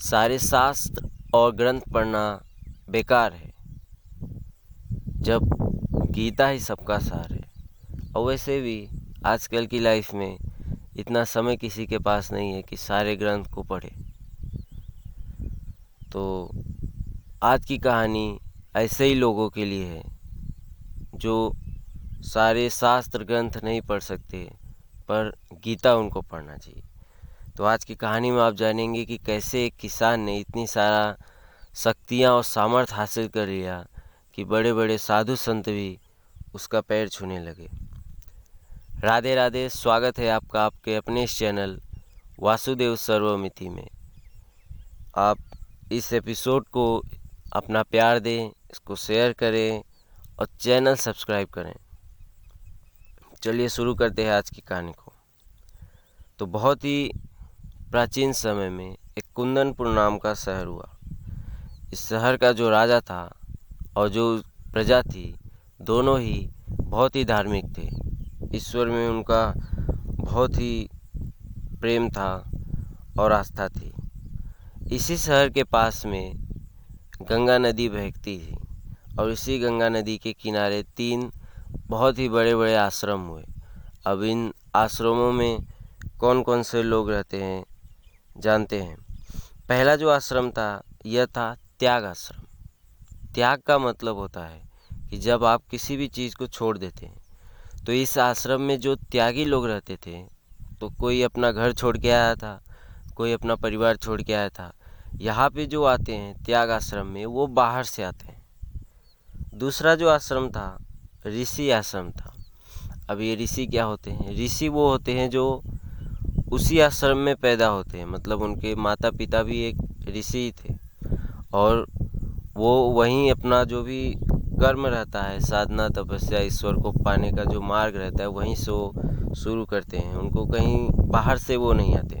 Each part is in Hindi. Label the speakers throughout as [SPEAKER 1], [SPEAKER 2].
[SPEAKER 1] सारे शास्त्र और ग्रंथ पढ़ना बेकार है। जब गीता ही सबका सार है। और वैसे भी आजकल की लाइफ में इतना समय किसी के पास नहीं है कि सारे ग्रंथ को पढ़े। तो आज की कहानी ऐसे ही लोगों के लिए है, जो सारे शास्त्र ग्रंथ नहीं पढ़ सकते, पर गीता उनको पढ़ना चाहिए। तो आज की कहानी में आप जानेंगे कि कैसे एक किसान ने इतनी सारा शक्तियाँ और सामर्थ्य हासिल कर लिया कि बड़े बड़े साधु संत भी उसका पैर छूने लगे। राधे राधे, स्वागत है आपका आपके अपने इस चैनल वासुदेव सर्वमिति में। आप इस एपिसोड को अपना प्यार दें, इसको शेयर करें और चैनल सब्सक्राइब करें। चलिए शुरू करते हैं आज की कहानी को। तो बहुत ही प्राचीन समय में एक कुंदनपुर नाम का शहर हुआ। इस शहर का जो राजा था और जो प्रजा थी, दोनों ही बहुत ही धार्मिक थे। ईश्वर में उनका बहुत ही प्रेम था और आस्था थी। इसी शहर के पास में गंगा नदी बहती थी और इसी गंगा नदी के किनारे तीन बहुत ही बड़े बड़े आश्रम हुए। अब इन आश्रमों में कौन कौन से लोग रहते हैं जानते हैं। पहला जो आश्रम था, यह था त्याग आश्रम। त्याग का मतलब होता है कि जब आप किसी भी चीज़ को छोड़ देते हैं तो इस आश्रम में जो त्यागी लोग रहते थे तो कोई अपना घर छोड़ के आया था, कोई अपना परिवार छोड़ के आया था, यहाँ पे जो आते हैं त्याग आश्रम में, वो बाहर से आते हैं। दूसरा जो आश्रम था, ऋषि आश्रम था। अब ये ऋषि क्या होते हैं? ऋषि वो होते हैं जो उसी आश्रम में पैदा होते हैं। मतलब उनके माता पिता भी एक ऋषि थे। और वो वहीं अपना जो भी कर्म रहता है, साधना, तपस्या, ईश्वर को पाने का जो मार्ग रहता है, वहीं से वो शुरू करते हैं। उनको कहीं बाहर से वो नहीं आते।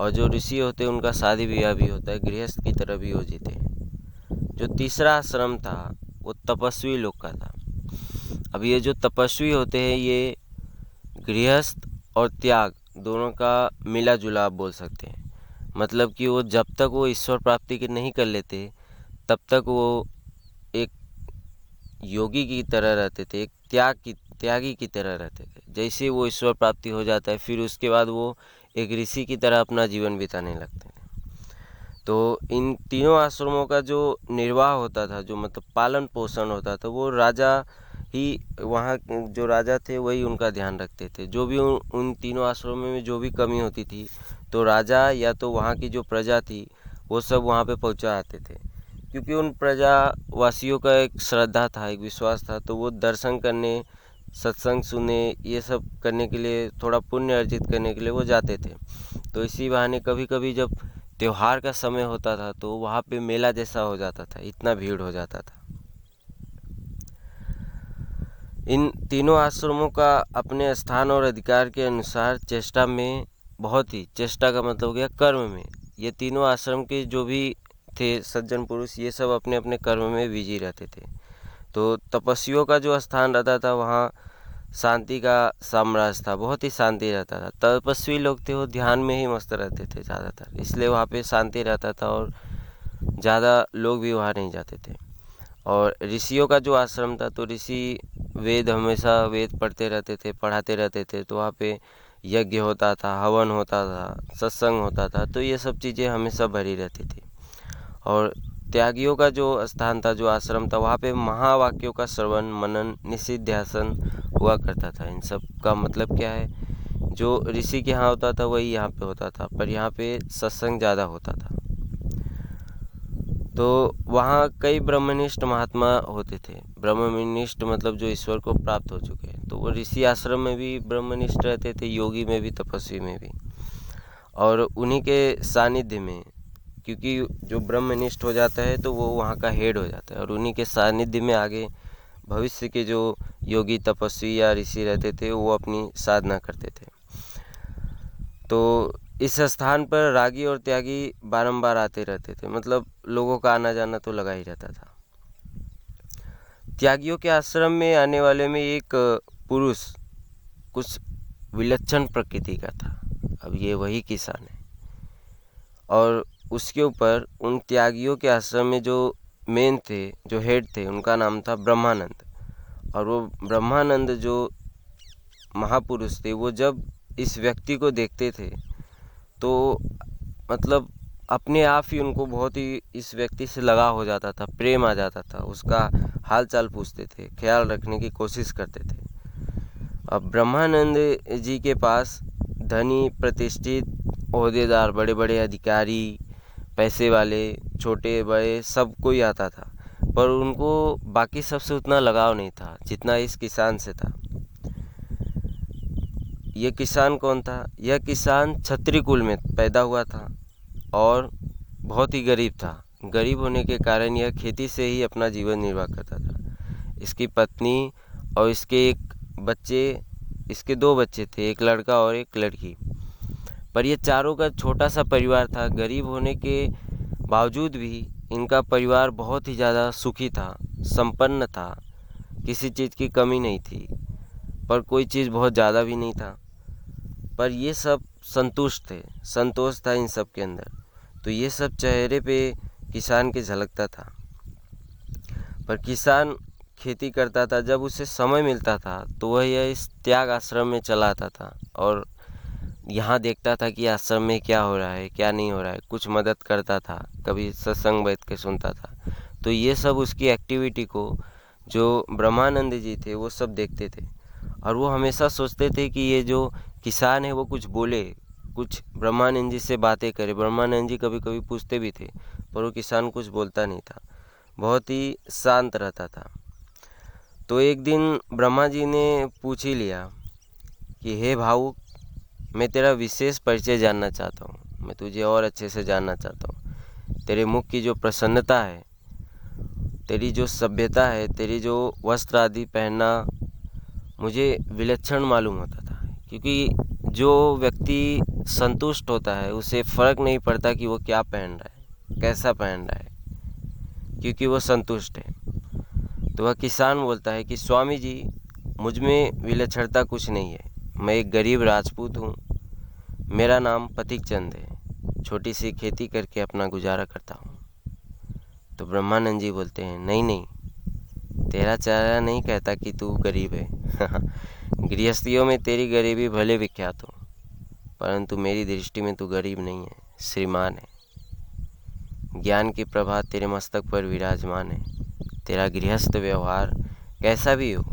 [SPEAKER 1] और जो ऋषि होते हैं, उनका शादी ब्याह भी होता है, गृहस्थ की तरह भी हो जीते हैं। जो तीसरा आश्रम था, वो तपस्वी लोग का था। अब ये जो तपस्वी होते हैं, ये गृहस्थ और त्याग दोनों का मिला जुला आप बोल सकते हैं। मतलब कि वो जब तक वो ईश्वर प्राप्ति के नहीं कर लेते, तब तक वो एक योगी की तरह रहते थे, एक त्याग की, त्यागी की तरह रहते थे। जैसे वो ईश्वर प्राप्ति हो जाता है, फिर उसके बाद वो एक ऋषि की तरह अपना जीवन बिताने लगते हैं। तो इन तीनों आश्रमों का जो निर्वाह होता था, जो मतलब पालन पोषण होता था, वो राजा ही वहाँ जो राजा थे वही उनका ध्यान रखते थे। जो भी उन, तीनों आश्रमों में जो भी कमी होती थी तो राजा या तो वहाँ की जो प्रजा थी वो सब वहाँ पे पहुँचा आते थे। क्योंकि उन प्रजावासियों का एक श्रद्धा था एक विश्वास था तो वो दर्शन करने सत्संग सुने ये सब करने के लिए थोड़ा पुण्य अर्जित करने के लिए वो जाते थे। तो इसी बहाने कभी कभी जब त्यौहार का समय होता था तो वहाँ पे मेला जैसा हो जाता था इतना भीड़ हो जाता था। इन तीनों आश्रमों का अपने स्थान और अधिकार के अनुसार चेष्टा में, बहुत ही चेष्टा का मतलब हो गया कर्म में। ये तीनों आश्रम के जो भी थे, सज्जन पुरुष, ये सब अपने अपने कर्म में बिज़ी रहते थे। तो तपस्वियों का जो स्थान रहता था, वहाँ शांति का साम्राज्य था, बहुत ही शांति रहता था। तपस्वी लोग थे, वो ध्यान में ही मस्त रहते थे ज़्यादातर, इसलिए वहाँ पे शांति रहता था और ज़्यादा लोग भी वहाँ नहीं जाते थे। और ऋषियों का जो आश्रम था तो ऋषि वेद हमेशा वेद पढ़ते रहते थे, पढ़ाते रहते थे तो वहाँ पे यज्ञ होता था, हवन होता था, सत्संग होता था तो ये सब चीज़ें हमेशा भरी रहती थी। और त्यागियों का जो स्थान था, जो आश्रम था, वहाँ पे महावाक्यों का श्रवण, मनन निषिध्यासन हुआ करता था। इन सब का मतलब क्या है? जो ऋषि के यहाँ होता था, वही यहाँ पे होता था, पर यहाँ पे सत्संग ज़्यादा होता था। तो वहाँ कई ब्रह्मनिष्ठ महात्मा होते थे। ब्रह्मनिष्ठ मतलब जो ईश्वर को प्राप्त हो चुके हैं। तो वो ऋषि आश्रम में भी ब्रह्मनिष्ठ रहते थे, योगी में भी, तपस्वी में भी। और उन्हीं के सानिध्य में, क्योंकि जो ब्रह्मनिष्ठ हो जाता है तो वो वहाँ का हेड हो जाता है। और उन्हीं के सानिध्य में आगे भविष्य के जो योगी, तपस्वी या ऋषि रहते थे, वो अपनी साधना करते थे। तो इस स्थान पर रागी और त्यागी बारंबार आते रहते थे। मतलब लोगों का आना जाना तो लगा ही रहता था। त्यागियों के आश्रम में आने वाले में एक पुरुष कुछ विलक्षण प्रकृति का था। अब ये वही किसान है। और उसके ऊपर उन त्यागियों के आश्रम में जो मेन थे, जो हेड थे, उनका नाम था ब्रह्मानंद। और वो ब्रह्मानंद जो महापुरुष थे, वो जब इस व्यक्ति को देखते थे तो मतलब अपने आप ही उनको बहुत ही इस व्यक्ति से लगाव हो जाता था, प्रेम आ जाता था, उसका हाल चाल पूछते थे, ख्याल रखने की कोशिश करते थे। अब ब्रह्मानंद जी के पास धनी, प्रतिष्ठित अहदेदार बड़े बड़े अधिकारी, पैसे वाले, छोटे, बड़े, सब कोई आता था, पर उनको बाकी सबसे उतना लगाव नहीं था, जितना इस किसान से था। ये किसान कौन था? यह किसान छत्री कुल में पैदा हुआ था और बहुत ही गरीब था। गरीब होने के कारण यह खेती से ही अपना जीवन निर्वाह करता था। इसकी पत्नी और इसके एक बच्चे, इसके दो बच्चे थे, एक लड़का और एक लड़की। पर यह चारों का छोटा सा परिवार था। गरीब होने के बावजूद भी इनका परिवार बहुत ही ज़्यादा सुखी था, संपन्न था, किसी चीज़ की कमी नहीं थी, पर कोई चीज़ बहुत ज़्यादा भी नहीं था। पर ये सब संतुष्ट थे, संतोष था इन सब के अंदर। तो ये सब चेहरे पे किसान के झलकता था। पर किसान खेती करता था, जब उसे समय मिलता था तो वह यह इस त्याग आश्रम में चला आता था और यहाँ देखता था कि आश्रम में क्या हो रहा है, क्या नहीं हो रहा है, कुछ मदद करता था, कभी सत्संग बैठ के सुनता था। तो ये सब उसकी एक्टिविटी को, जो ब्रह्मानंद जी थे, वो सब देखते थे। और वो हमेशा सोचते थे कि ये जो किसान है, वो कुछ बोले, कुछ ब्रह्मानंद जी से बातें करे। ब्रह्मानंद जी कभी कभी पूछते भी थे, पर वो किसान कुछ बोलता नहीं था। बहुत ही शांत रहता था। तो एक दिन ब्रह्मा जी ने पूछ ही लिया कि, हे भाऊ, मैं तेरा विशेष परिचय जानना चाहता हूँ। मैं तुझे और अच्छे से जानना चाहता हूँ। तेरे मुख की जो प्रसन्नता है, तेरी जो सभ्यता है, तेरी जो वस्त्र आदि पहनना मुझे विलक्षण मालूम होता क्योंकि जो व्यक्ति संतुष्ट होता है, उसे फ़र्क नहीं पड़ता कि वो क्या पहन रहा है, कैसा पहन रहा है, क्योंकि वो संतुष्ट है। तो वह किसान बोलता है कि, स्वामी जी, मुझमें विलक्षणता कुछ नहीं है। मैं एक गरीब राजपूत हूँ। मेरा नाम पथिक चंद है। छोटी सी खेती करके अपना गुजारा करता हूँ। तो ब्रह्मानंद जी बोलते हैं, नहीं नहीं, तेरा चेहरा नहीं कहता कि तू गरीब है। गृहस्थियों में तेरी गरीबी भले विख्यात हो, परंतु मेरी दृष्टि में तू गरीब नहीं है, श्रीमान है। ज्ञान की प्रभा तेरे मस्तक पर विराजमान है। तेरा गृहस्थ व्यवहार कैसा भी हो,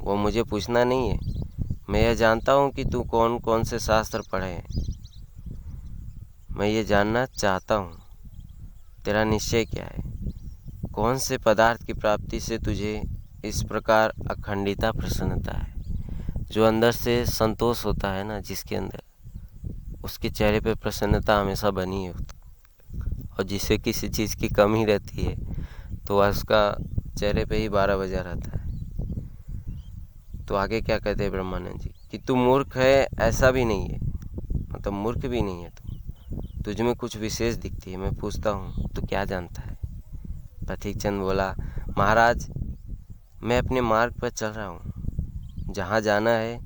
[SPEAKER 1] वो मुझे पूछना नहीं है। मैं यह जानता हूँ कि तू कौन कौन से शास्त्र पढ़े हैं। मैं ये जानना चाहता हूँ, तेरा निश्चय क्या है? कौन से पदार्थ की प्राप्ति से तुझे इस प्रकार अखंडिता प्रसन्नता है? जो अंदर से संतोष होता है ना, जिसके अंदर, उसके चेहरे पे प्रसन्नता हमेशा बनी है, और जिसे किसी चीज़ की कमी रहती है तो उसका चेहरे पे ही बारह बजा रहता है। तो आगे क्या कहते हैं ब्रह्मानंद जी? कि तू मूर्ख है, ऐसा भी नहीं है। मतलब मूर्ख भी नहीं है तू। तुझ में कुछ विशेष दिखती है, मैं पूछता हूँ, तू क्या जानता है? पथिक चंद बोला, महाराज, मैं अपने मार्ग पर चल रहा हूँ। जहाँ जाना है,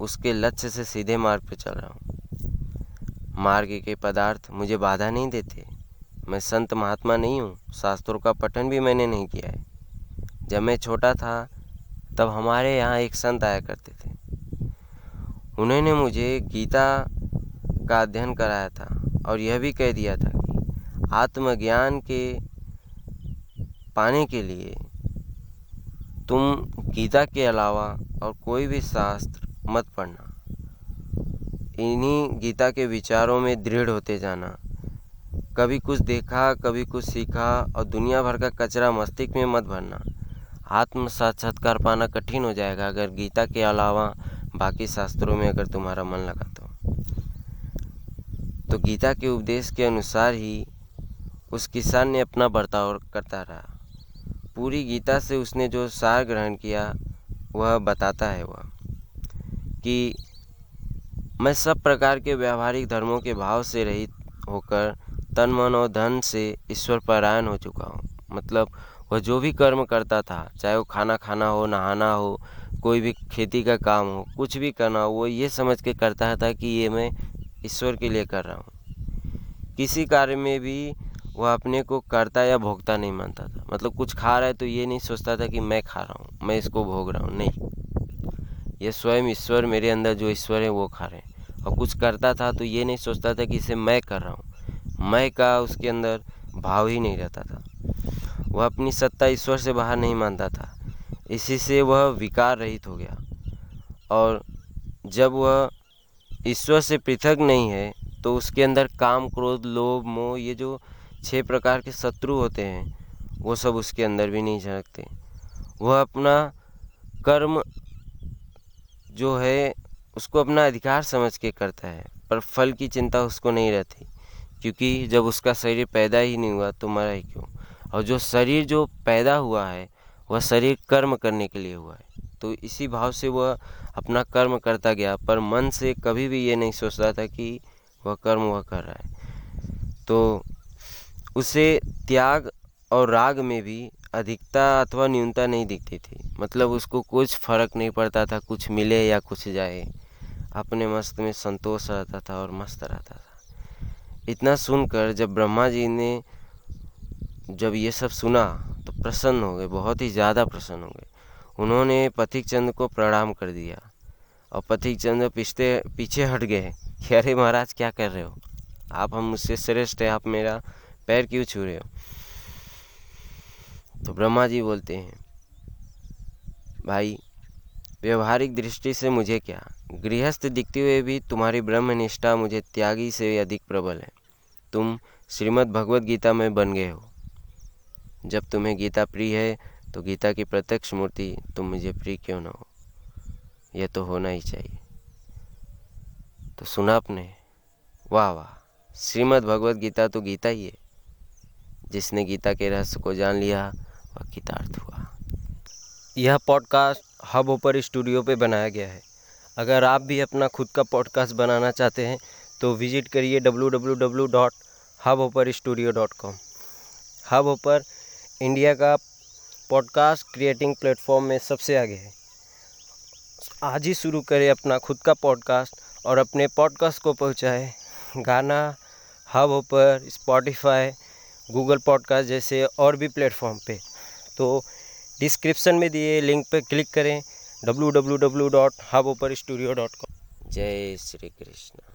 [SPEAKER 1] उसके लक्ष्य से सीधे मार्ग पर चल रहा हूँ। मार्ग के पदार्थ मुझे बाधा नहीं देते। मैं संत महात्मा नहीं हूँ, शास्त्रों का पठन भी मैंने नहीं किया है। जब मैं छोटा था, तब हमारे यहाँ एक संत आया करते थे। उन्होंने मुझे गीता का अध्ययन कराया था और यह भी कह दिया था कि आत्मज्ञान के पाने के लिए तुम गीता के अलावा और कोई भी शास्त्र मत पढ़ना। इन्हीं गीता के विचारों में दृढ़ होते जाना। कभी कुछ देखा, कभी कुछ सीखा और दुनिया भर का कचरा मस्तिष्क में मत भरना। आत्म साक्षात्कार पाना कठिन हो जाएगा अगर गीता के अलावा बाकी शास्त्रों में अगर तुम्हारा मन लगा तो। तो गीता के उपदेश के अनुसार ही उस किसान ने अपना बर्ताव करता रहा। पूरी गीता से उसने जो सार ग्रहण किया, वह बताता है वह, कि मैं सब प्रकार के व्यावहारिक धर्मों के भाव से रहित होकर तन, मन और धन से ईश्वर परायण हो चुका हूँ। मतलब वह जो भी कर्म करता था, चाहे वो खाना खाना हो, नहाना हो, कोई भी खेती का काम हो, कुछ भी करना हो, वो ये समझ के करता था कि ये मैं ईश्वर के लिए कर रहा हूँ। किसी कार्य में भी वह अपने को करता या भोगता नहीं मानता था। मतलब कुछ खा रहा है तो ये नहीं सोचता था कि मैं खा रहा हूँ, मैं इसको भोग रहा हूँ, नहीं। ये स्वयं ईश्वर मेरे अंदर जो ईश्वर है वो खा रहे हैं। और कुछ करता था तो ये नहीं सोचता था कि इसे मैं कर रहा हूँ। मैं का उसके अंदर भाव ही नहीं रहता था। वह अपनी सत्ता ईश्वर से बाहर नहीं मानता था। इसी से वह विकार रहित हो गया। और जब वह ईश्वर से पृथक नहीं है तो उसके अंदर काम, क्रोध, लोभ, मोह, ये जो छह प्रकार के शत्रु होते हैं, वो सब उसके अंदर भी नहीं झलकते। वह अपना कर्म जो है, उसको अपना अधिकार समझ के करता है, पर फल की चिंता उसको नहीं रहती, क्योंकि जब उसका शरीर पैदा ही नहीं हुआ तो मरा ही क्यों? और जो शरीर जो पैदा हुआ है, वह शरीर कर्म करने के लिए हुआ है। तो इसी भाव से वह अपना कर्म करता गया, पर मन से कभी भी ये नहीं सोच रहा था कि वह कर्म वह कर रहा है। तो उसे त्याग और राग में भी अधिकता अथवा न्यूनता नहीं दिखती थी। मतलब उसको कुछ फ़र्क नहीं पड़ता था, कुछ मिले या कुछ जाए। अपने मस्त में संतोष रहता था और मस्त रहता था। इतना सुनकर जब ब्रह्मा जी ने जब ये सब सुना तो प्रसन्न हो गए, बहुत ही ज़्यादा प्रसन्न हो गए। उन्होंने पथिक चंद को प्रणाम कर दिया और पथिक चंद पिछते, पीछे हट गए। कि अरे महाराज, क्या कर रहे हो? आप, हम मुझसे श्रेष्ठ है, आप मेरा पैर क्यों छू रहे हो? तो ब्रह्मा जी बोलते हैं, भाई, व्यवहारिक दृष्टि से मुझे क्या? गृहस्थ दिखते हुए भी तुम्हारी ब्रह्मनिष्ठा मुझे त्यागी से अधिक प्रबल है। तुम श्रीमद् भगवत गीता में बन गए हो। जब तुम्हें गीता प्रिय है तो गीता की प्रत्यक्ष मूर्ति तुम मुझे प्रिय क्यों ना हो? यह तो होना ही चाहिए। तो सुना आपने, वाह वाह, श्रीमद् भगवत गीता तो गीता ही है। जिसने गीता के रहस्य को जान लिया वह गीतार्थ हुआ। यह पॉडकास्ट हब ओपर स्टूडियो पे बनाया गया है। अगर आप भी अपना खुद का पॉडकास्ट बनाना चाहते हैं तो विज़िट करिए W W W dot Hubhopper studio dot com Hubhopper India का पॉडकास्ट क्रिएटिंग प्लेटफॉर्म में सबसे आगे है। आज ही शुरू करें अपना खुद का पॉडकास्ट और अपने पॉडकास्ट को पहुँचाए। गाना हब ओपर स्पॉटिफाई गूगल पॉडकास्ट जैसे और भी प्लेटफॉर्म पे। तो डिस्क्रिप्शन में दिए लिंक पर क्लिक करें W W W dot Hubhopper studio dot com जय श्री कृष्ण।